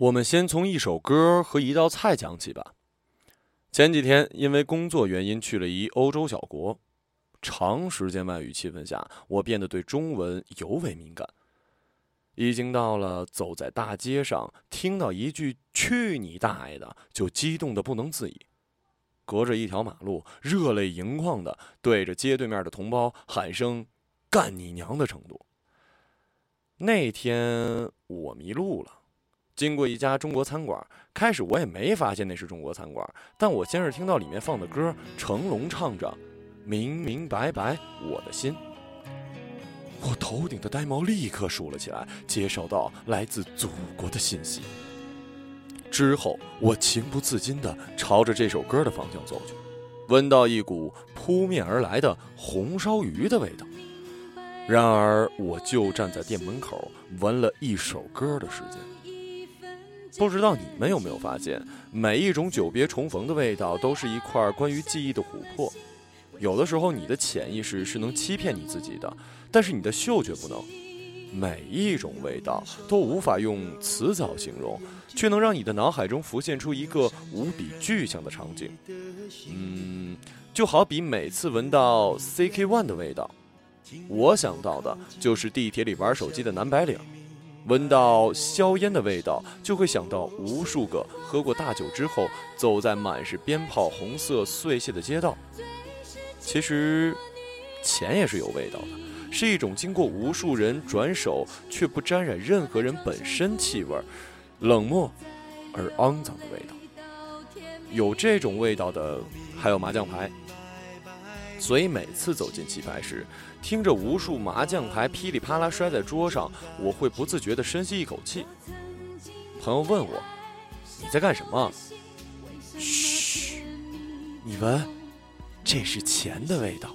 我们先从一首歌和一道菜讲起吧。前几天因为工作原因去了一欧洲小国，长时间外语气氛下，我变得对中文尤为敏感。已经到了走在大街上，听到一句“去你大爷的”，就激动的不能自已。隔着一条马路，热泪盈眶的对着街对面的同胞喊声“干你娘”的程度。那天我迷路了。经过一家中国餐馆，开始我也没发现那是中国餐馆，但我先是听到里面放的歌，成龙唱着“明明白白我的心”，我头顶的呆毛立刻竖了起来，接收到来自祖国的信息。之后，我情不自禁地朝着这首歌的方向走去，闻到一股扑面而来的红烧鱼的味道。然而，我就站在店门口，闻了一首歌的时间。不知道你们有没有发现，每一种久别重逢的味道，都是一块关于记忆的琥珀。有的时候，你的潜意识是能欺骗你自己的，但是你的嗅觉不能。每一种味道都无法用词藻形容，却能让你的脑海中浮现出一个无比具象的场景。嗯，就好比每次闻到 CK One 的味道，我想到的就是地铁里玩手机的男白领。闻到硝烟的味道，就会想到无数个喝过大酒之后走在满是鞭炮、红色碎屑的街道。其实，钱也是有味道的，是一种经过无数人转手却不沾染任何人本身气味、冷漠而肮脏的味道。有这种味道的，还有麻将牌。所以每次走进棋牌室，听着无数麻将牌噼里啪啦摔在桌上，我会不自觉地深吸一口气。朋友问我：“你在干什么？”嘘，你闻，这是钱的味道。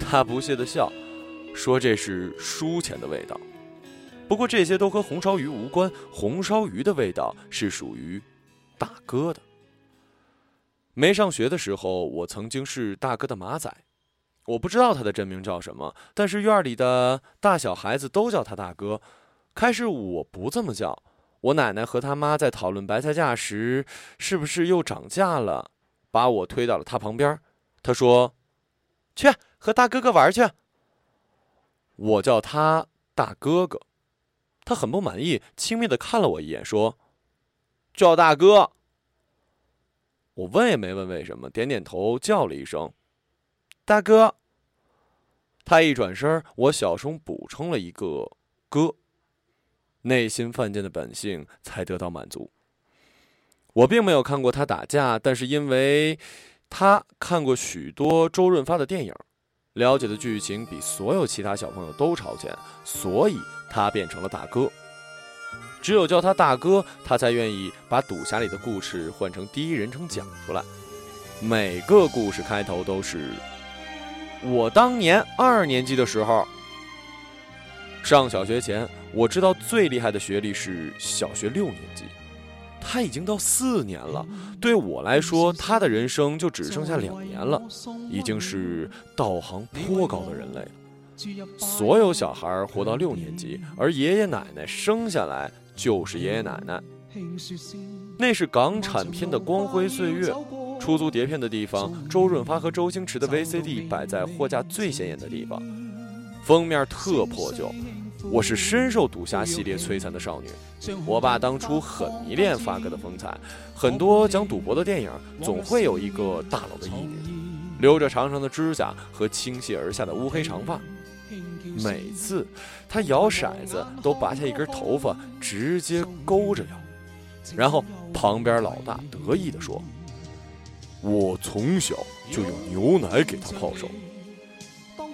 他不屑地笑，说：“这是输钱的味道。”不过这些都和红烧鱼无关，红烧鱼的味道是属于大哥的。没上学的时候，我曾经是大哥的马仔，我不知道他的真名叫什么，但是院里的大小孩子都叫他大哥。开始我不这么叫，我奶奶和他妈在讨论白菜价时，是不是又涨价了，把我推到了他旁边。他说：“去和大哥哥玩去。”我叫他大哥哥，他很不满意，轻蔑的看了我一眼，说：“叫大哥。”我问也没问为什么，点点头，叫了一声“大哥”。他一转身，我小声补充了一个“哥”，内心犯贱的本性才得到满足。我并没有看过他打架，但是因为他看过许多周润发的电影，了解的剧情比所有其他小朋友都超前，所以他变成了大哥。只有叫他大哥，他才愿意把赌侠里的故事换成第一人称讲出来。每个故事开头都是我当年二年级的时候。上小学前，我知道最厉害的学历是小学六年级。他已经到四年了，对我来说，他的人生就只剩下两年了，已经是道行颇高的人类了。所有小孩活到六年级，而爷爷奶奶生下来。就是爷爷奶奶，那是港产片的光辉岁月。出租碟片的地方，周润发和周星驰的 VCD 摆在货架最显眼的地方，封面特破旧。我是深受赌侠系列摧残的少女。我爸当初很迷恋发哥的风采，很多讲赌博的电影总会有一个大佬的意女，留着长长的指甲和倾泻而下的乌黑长发。每次他摇骰子，都拔下一根头发，直接勾着摇。然后旁边老大得意地说：“我从小就用牛奶给他泡手。”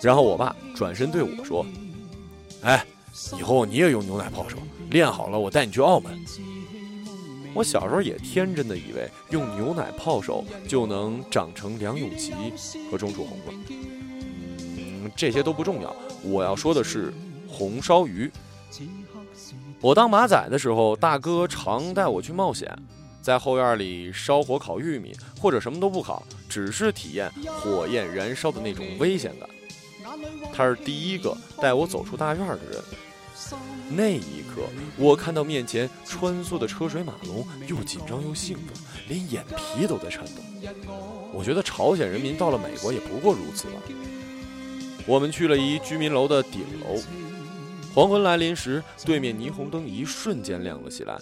然后我爸转身对我说：“哎，以后你也用牛奶泡手，练好了我带你去澳门。”我小时候也天真的以为用牛奶泡手就能长成梁咏琪和钟楚红了。嗯，这些都不重要。我要说的是红烧鱼。我当马仔的时候，大哥常带我去冒险，在后院里烧火烤玉米，或者什么都不烤，只是体验火焰燃烧的那种危险感。他是第一个带我走出大院的人，那一刻，我看到面前穿梭的车水马龙，又紧张又兴奋，连眼皮都在颤抖。我觉得朝鲜人民到了美国也不过如此吧。我们去了一居民楼的顶楼，黄昏来临时，对面霓虹灯一瞬间亮了起来。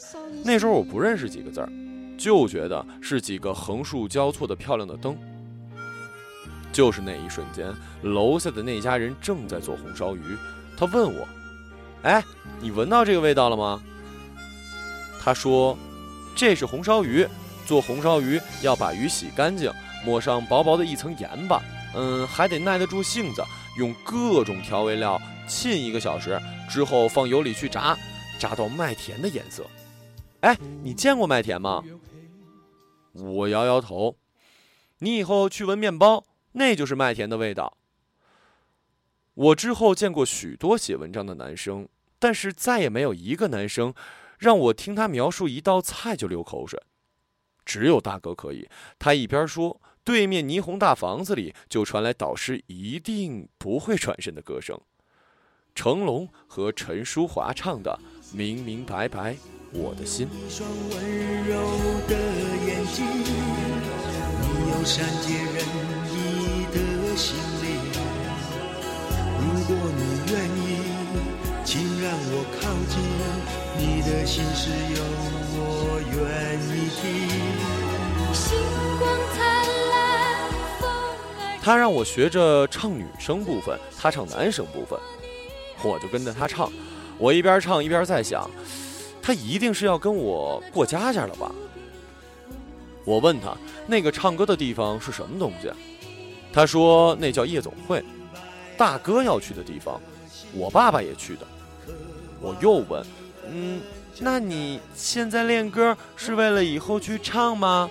那时候我不认识几个字儿，就觉得是几个横竖交错的漂亮的灯。就是那一瞬间，楼下的那家人正在做红烧鱼，他问我：“哎，你闻到这个味道了吗？”他说：“这是红烧鱼，做红烧鱼要把鱼洗干净，抹上薄薄的一层盐巴，嗯，还得耐得住性子，用各种调味料浸一个小时，之后放油里去炸，炸到麦田的颜色。哎，你见过麦田吗？”我摇摇头。你以后去闻面包。那就是麦田的味道。我之后见过许多写文章的男生，但是再也没有一个男生让我听他描述一道菜就流口水。只有大哥可以，他一边说，对面霓虹大房子里就传来导师一定不会转身的歌声，成龙和陈淑华唱的《明明白白我的心》。一双温柔的眼睛，你有善解人心灵，如果你愿意，请让我靠近。你的心事有我愿意听。他让我学着唱女生部分，他唱男生部分，我就跟着他唱。我一边唱一边在想，他一定是要跟我过家家了吧？我问他，那个唱歌的地方是什么东西？他说：“那叫夜总会，大哥要去的地方，我爸爸也去的。”我又问：“嗯，那你现在练歌是为了以后去唱吗？”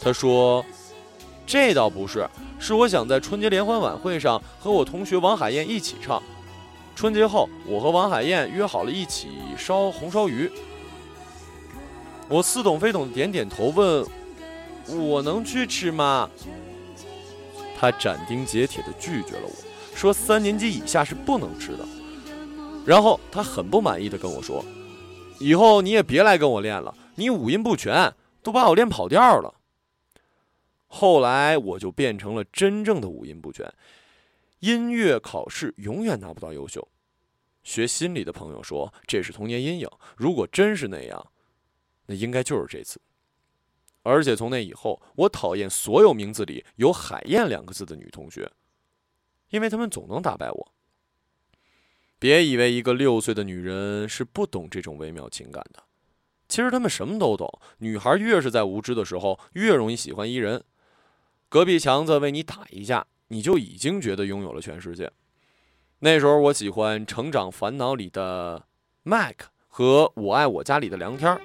他说：“这倒不是，是我想在春节联欢晚会上和我同学王海燕一起唱。春节后，我和王海燕约好了一起烧红烧鱼。”我似懂非懂的点点头，问：“我能去吃吗？”他斩钉截铁地拒绝了我，说三年级以下是不能吃的。然后他很不满意地跟我说：“以后你也别来跟我练了，你五音不全，都把我练跑调了。”后来我就变成了真正的五音不全，音乐考试永远拿不到优秀。学心理的朋友说这是童年阴影，如果真是那样，那应该就是这次。而且从那以后，我讨厌所有名字里有“海燕”两个字的女同学，因为她们总能打败我。别以为一个六岁的女人是不懂这种微妙情感的，其实她们什么都懂。女孩越是在无知的时候，越容易喜欢一人。隔壁强子为你打一架，你就已经觉得拥有了全世界。那时候我喜欢《成长烦恼》里的麦克和我爱我家里的梁天儿。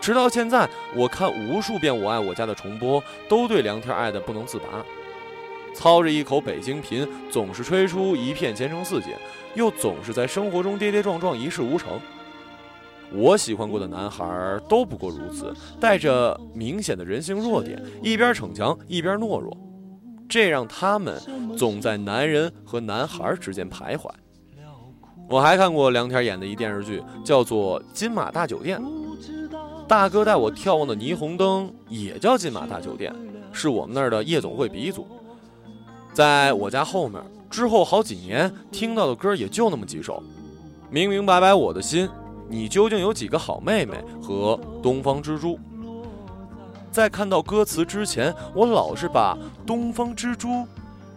直到现在，我看无数遍《我爱我家》的重播，都对梁天爱得不能自拔。操着一口北京贫，总是吹出一片前程似锦，又总是在生活中跌跌撞撞，一事无成。我喜欢过的男孩都不过如此，带着明显的人性弱点，一边逞强一边懦弱，这让他们总在男人和男孩之间徘徊。我还看过梁天演的一电视剧，叫做《金马大酒店》。大哥带我眺望的霓虹灯也叫金马大酒店，是我们那儿的夜总会鼻祖。在我家后面，之后好几年听到的歌也就那么几首，《明明白白我的心》，你究竟有几个好妹妹和东方之珠。在看到歌词之前，我老是把东方之珠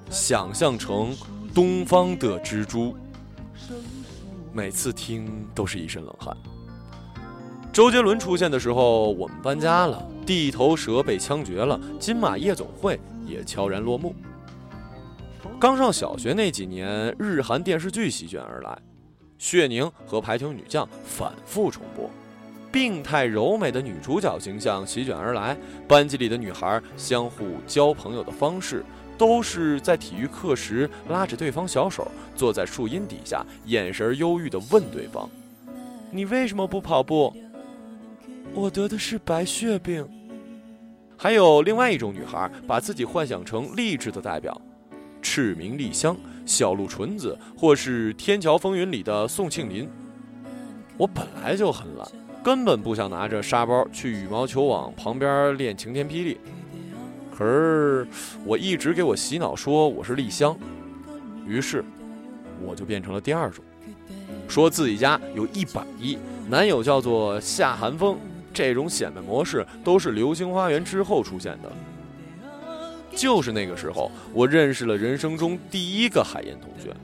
想象成东方的蜘蛛，每次听都是一身冷汗。周杰伦出现的时候，我们搬家了，地头蛇被枪决了，金马夜总会也悄然落幕。刚上小学那几年，日韩电视剧席卷而来，《血凝》和《排球女将》反复重播，病态柔美的女主角形象席卷而来，班级里的女孩相互交朋友的方式，都是在体育课时拉着对方小手，坐在树荫底下，眼神忧郁地问对方：“你为什么不跑步？”我得的是白血病。还有另外一种女孩，把自己幻想成励志的代表，赤名丽香、小鹿纯子，或是《天桥风云》里的宋庆龄。我本来就很懒，根本不想拿着沙包去羽毛球网旁边练晴天霹雳。可是我一直给我洗脑说我是丽香，于是我就变成了第二种，说自己家有一百亿，男友叫做夏寒风。这种显摆模式都是《流星花园》之后出现的。就是那个时候，我认识了人生中第一个海燕同学。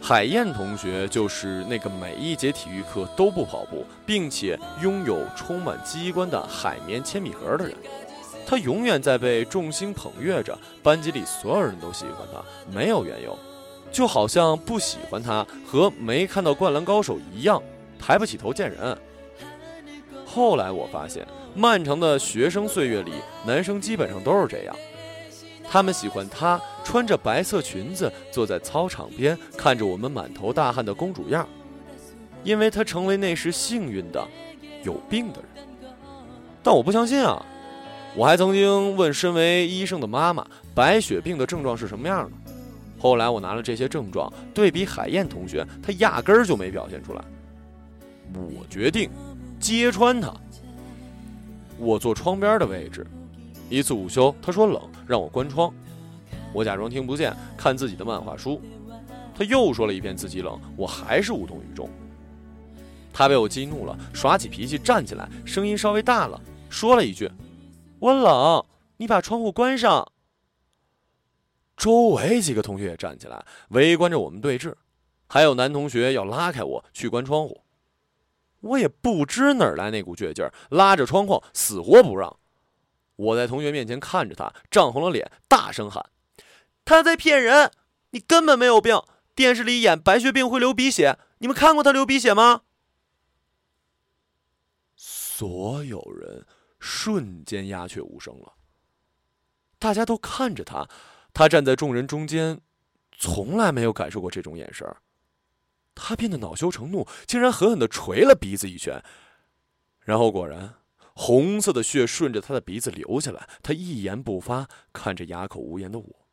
海燕同学就是那个每一节体育课都不跑步，并且拥有充满机关的海绵铅笔盒的人。他永远在被众星捧月着，班级里所有人都喜欢他，没有缘由，就好像不喜欢他和没看到《灌篮高手》一样，抬不起头见人。后来我发现，漫长的学生岁月里，男生基本上都是这样。他们喜欢她穿着白色裙子坐在操场边，看着我们满头大汗的公主样，因为她成为那时幸运的有病的人。但我不相信啊！我还曾经问身为医生的妈妈，白血病的症状是什么样的。后来我拿了这些症状对比海燕同学，她压根儿就没表现出来。我决定揭穿她。我坐窗边的位置。一次午休，他说冷，让我关窗。我假装听不见，看自己的漫画书。他又说了一遍自己冷，我还是无动于衷。他被我激怒了，耍起脾气，站起来，声音稍微大了，说了一句：“我冷，你把窗户关上。”周围几个同学也站起来，围观着我们对峙，还有男同学要拉开我去关窗户。我也不知哪来那股倔劲儿，拉着窗框，死活不让。我在同学面前看着他，涨红了脸，大声喊：“他在骗人！你根本没有病！电视里演白血病会流鼻血，你们看过他流鼻血吗？”所有人瞬间鸦雀无声了。大家都看着他，他站在众人中间，从来没有感受过这种眼神。他变得恼羞成怒，竟然狠狠的捶了鼻子一拳，然后果然。红色的血顺着他的鼻子流下来，他一言不发，看着哑口无言的我。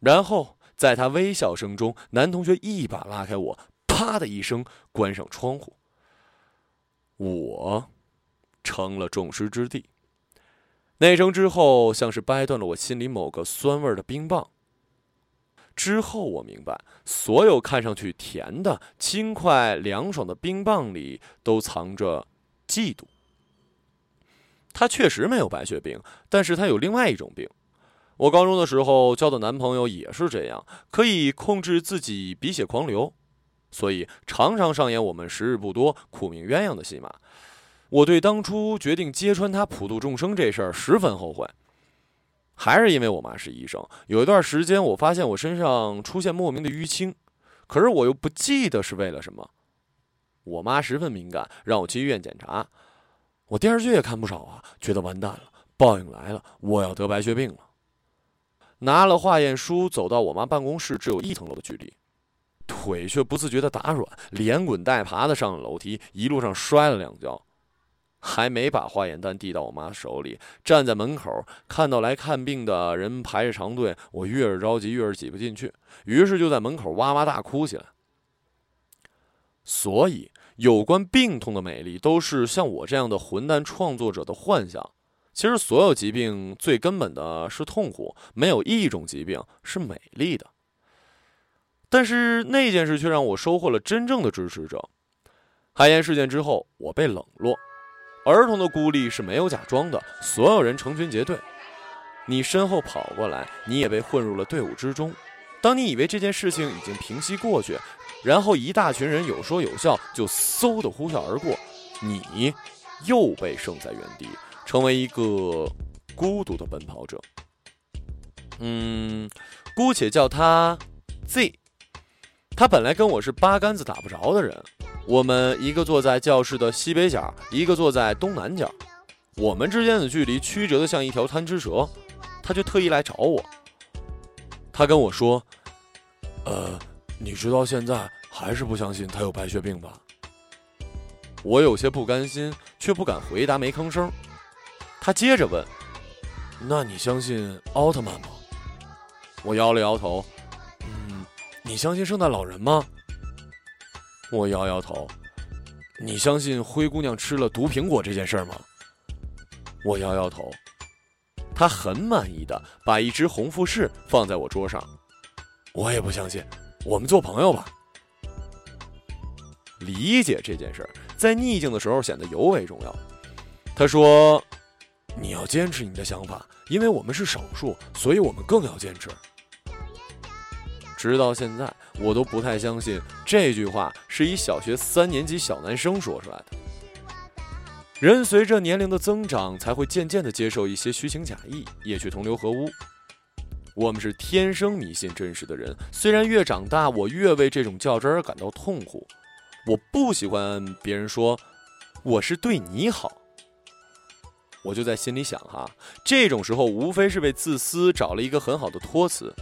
然后在他微笑声中，男同学一把拉开我，啪的一声关上窗户。我成了众矢之的。那声之后，像是掰断了我心里某个酸味的冰棒。之后我明白，所有看上去甜的、轻快、凉爽的冰棒里，都藏着嫉妒。他确实没有白血病，但是他有另外一种病。我高中的时候交的男朋友也是这样，可以控制自己鼻血狂流，所以常常上演我们时日不多、苦命鸳鸯的戏码。我对当初决定揭穿他普度众生这事儿十分后悔，还是因为我妈是医生。有一段时间，我发现我身上出现莫名的淤青，可是我又不记得是为了什么。我妈十分敏感，让我去医院检查。我电视剧也看不少啊，觉得完蛋了，报应来了，我要得白血病了。拿了化验书，走到我妈办公室，只有一层楼的距离，腿却不自觉的打软，连滚带爬的上了楼梯，一路上摔了两跤，还没把化验单递到我妈手里，站在门口看到来看病的人排着长队，我越是着急越是挤不进去，于是就在门口哇哇大哭起来。所以。有关病痛的美丽，都是像我这样的混蛋创作者的幻想。其实，所有疾病最根本的是痛苦，没有一种疾病是美丽的。但是那件事却让我收获了真正的支持者。海燕事件之后，我被冷落。儿童的孤立是没有假装的，所有人成群结队，你身后跑过来，你也被混入了队伍之中。当你以为这件事情已经平息过去。然后一大群人有说有笑，就嗖的呼啸而过，你又被剩在原地，成为一个孤独的奔跑者。嗯，姑且叫他 Z。他本来跟我是八竿子打不着的人，我们一个坐在教室的西北角，一个坐在东南角，我们之间的距离曲折的像一条贪吃蛇。他就特意来找我，他跟我说：“呃。”你直到现在还是不相信他有白血病吧？我有些不甘心，却不敢回答，没吭声。他接着问：“那你相信奥特曼吗？”我摇了摇头。嗯，你相信圣诞老人吗？我摇摇头。你相信灰姑娘吃了毒苹果这件事吗？我摇摇头。他很满意的把一只红富士放在我桌上。我也不相信。我们做朋友吧。理解这件事儿，在逆境的时候显得尤为重要。他说：“你要坚持你的想法，因为我们是少数，所以我们更要坚持。”直到现在，我都不太相信这句话是一小学三年级小男生说出来的。人随着年龄的增长，才会渐渐的接受一些虚情假意，也去同流合污。我们是天生迷信真实的人，虽然越长大，我越为这种较真而感到痛苦。我不喜欢别人说我是对你好，我就在心里想哈，这种时候无非是为自私找了一个很好的托词。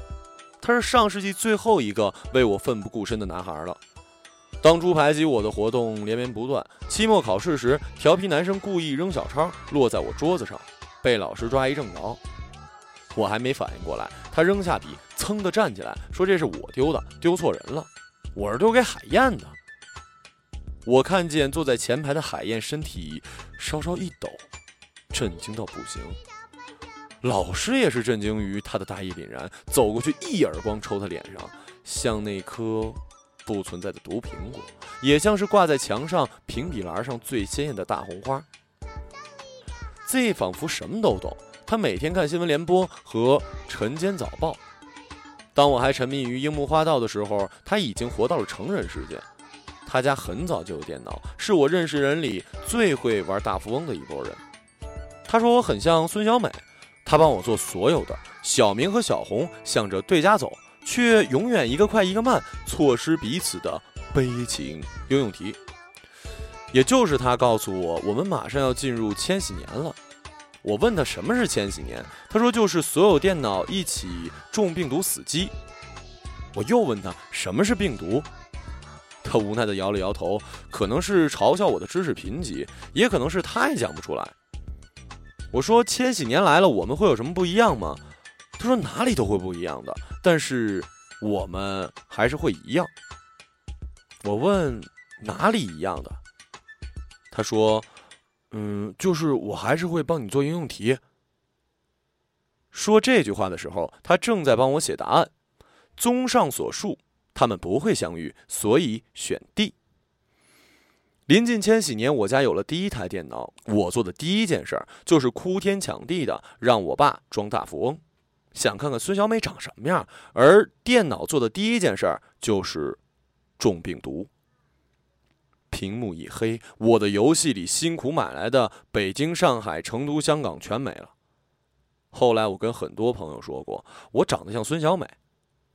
他是上世纪最后一个为我奋不顾身的男孩了。当初排挤我的活动连绵不断，期末考试时，调皮男生故意扔小抄落在我桌子上，被老师抓一正着。我还没反应过来，他扔下笔，噌的站起来，说这是我丢的，丢错人了，我是丢给海燕的。我看见坐在前排的海燕身体稍稍一抖，震惊到不行。老师也是震惊于他的大义凛然，走过去一耳光抽他脸上，像那颗不存在的毒苹果，也像是挂在墙上评比栏上最鲜艳的大红花。Z 仿佛什么都懂，他每天看新闻联播和晨间早报。当我还沉迷于樱木花道的时候，他已经活到了成人世界。他家很早就有电脑，是我认识人里最会玩大富翁的一拨人。他说我很像孙小美。他帮我做所有的，小明和小红向着对家走，却永远一个快一个慢，错失彼此的悲情应用题。也就是他告诉我，我们马上要进入千禧年了。我问他什么是千禧年，他说就是所有电脑一起中病毒死机。我又问他什么是病毒，他无奈地摇了摇头，可能是嘲笑我的知识贫瘠，也可能是他也讲不出来。我说：“千禧年来了，我们会有什么不一样吗？”他说：“哪里都会不一样的，但是我们还是会一样。”我问：“哪里一样的？”他说：“嗯，就是我还是会帮你做应用题。”说这句话的时候，他正在帮我写答案。综上所述，他们不会相遇，所以选 D。临近千禧年，我家有了第一台电脑。我做的第一件事儿就是哭天抢地的让我爸装大富翁，想看看孙小美长什么样。而电脑做的第一件事儿就是中病毒。屏幕一黑，我的游戏里辛苦买来的北京、上海、成都、香港全没了。后来我跟很多朋友说过，我长得像孙小美，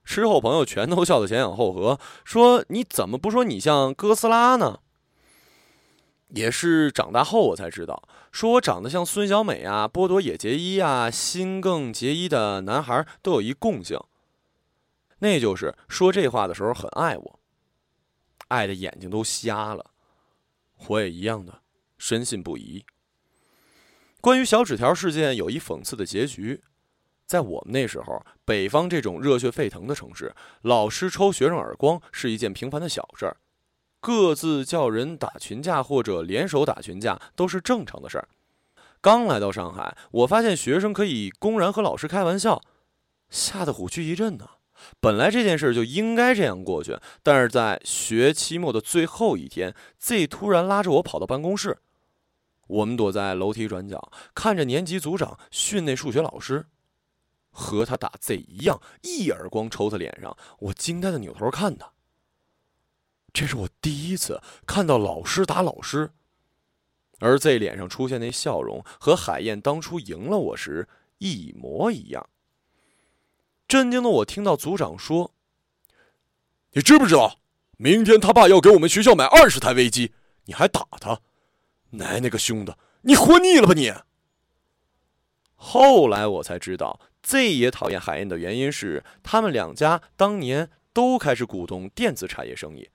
吃后朋友全都笑得前仰后合，说你怎么不说你像哥斯拉呢？也是长大后我才知道，说我长得像孙小美啊、波多野结衣啊、新更结衣的男孩都有一共性，那就是说这话的时候很爱我，爱的眼睛都瞎了。我也一样的，深信不疑。关于小纸条事件，有一讽刺的结局，在我们那时候，北方这种热血沸腾的城市，老师抽学生耳光是一件平凡的小事儿。各自叫人打群架或者联手打群架都是正常的事儿。刚来到上海，我发现学生可以公然和老师开玩笑，吓得虎躯一震呢。本来这件事就应该这样过去，但是在学期末的最后一天，Z 突然拉着我跑到办公室，我们躲在楼梯转角，看着年级组长训那数学老师，和他打 Z 一样，一耳光抽他脸上。我惊呆的扭头看他。这是我第一次看到老师打老师，而 Z 脸上出现那笑容和海燕当初赢了我时一模一样。震惊的我听到组长说：“你知不知道，明天他爸要给我们学校买二十台飞机，你还打他？奶奶个凶的，你活腻了吧你！”后来我才知道，Z 也讨厌海燕的原因是他们两家当年都开始鼓动电子产业生意。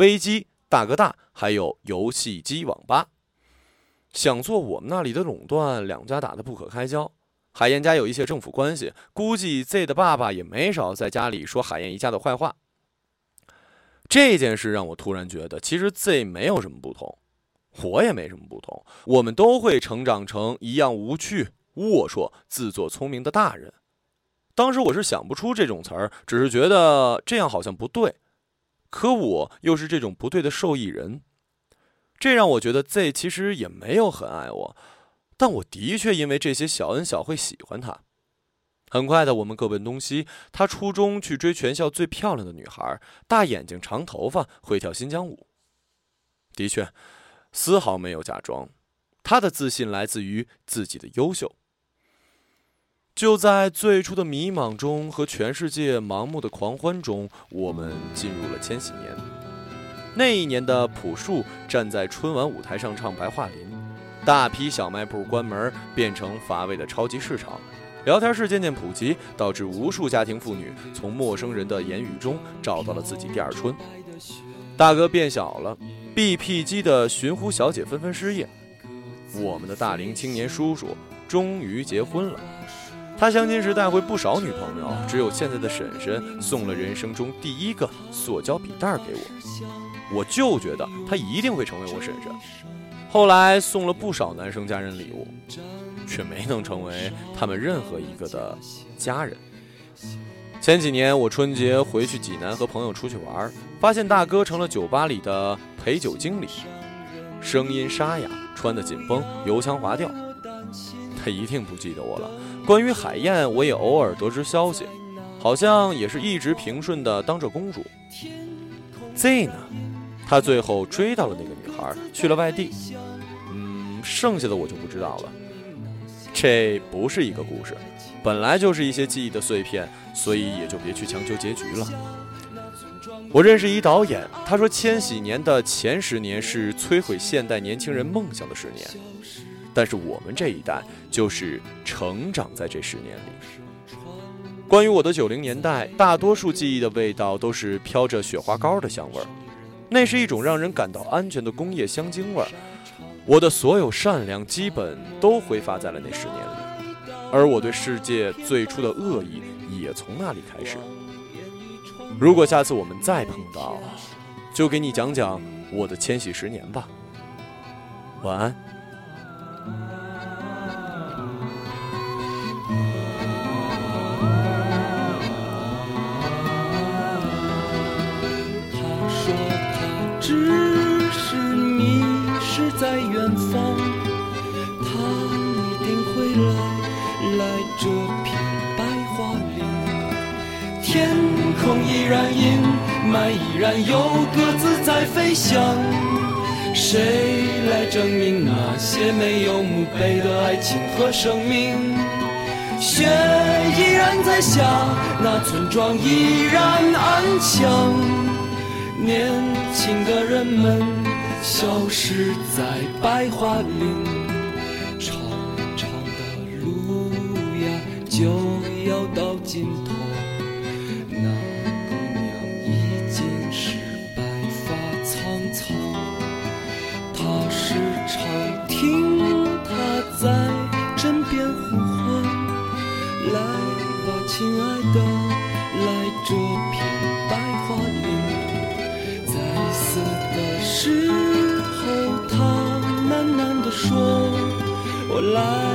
危机、大哥大，还有游戏机网吧，想做我们那里的垄断，两家打得不可开交。海燕家有一些政府关系，估计 Z 的爸爸也没少在家里说海燕一家的坏话。这件事让我突然觉得，其实 Z 没有什么不同，我也没什么不同，我们都会成长成一样无趣、龌龊、自作聪明的大人。当时我是想不出这种词儿，只是觉得这样好像不对，可我又是这种不对的受益人，这让我觉得 Z 其实也没有很爱我。但我的确因为这些小恩小惠喜欢他。很快的，我们各奔东西。他初中去追全校最漂亮的女孩，大眼睛、长头发，会跳新疆舞。的确，丝毫没有假装。他的自信来自于自己的优秀。就在最初的迷茫中和全世界盲目的狂欢中，我们进入了千禧年。那一年的朴树站在春晚舞台上唱《白桦林》。大批小卖部关门，变成乏味的超级市场。聊天室渐渐普及，导致无数家庭妇女从陌生人的言语中找到了自己第二春。大哥变小了，BP 机的寻呼小姐纷纷失业。我们的大龄青年叔叔终于结婚了。他相亲时带回不少女朋友，只有现在的婶婶送了人生中第一个塑胶笔袋给我。我就觉得他一定会成为我婶婶。后来送了不少男生家人礼物，却没能成为他们任何一个的家人。前几年我春节回去济南和朋友出去玩，发现大哥成了酒吧里的陪酒经理，声音沙哑，穿得紧绷，油腔滑调。他一定不记得我了。关于海燕，我也偶尔得知消息，好像也是一直平顺的当着公主。Z 呢？他最后追到了那个女孩，去了外地。嗯，剩下的我就不知道了。这不是一个故事，本来就是一些记忆的碎片，所以也就别去强求结局了。我认识一导演，他说千禧年的前十年是摧毁现代年轻人梦想的十年，但是我们这一代就是成长在这十年里。关于我的九零年代，大多数记忆的味道都是飘着雪花膏的香味儿。那是一种让人感到安全的工业香精味儿，我的所有善良基本都挥发在了那十年里，而我对世界最初的恶意也从那里开始。如果下次我们再碰到，就给你讲讲我的千禧十年吧。晚安。空依然阴霾，依然有鸽子在飞翔。谁来证明那些没有墓碑的爱情和生命？雪依然在下，那村庄依然安详。年轻的人们。消失在白桦林，长长的路呀就要到尽头。love.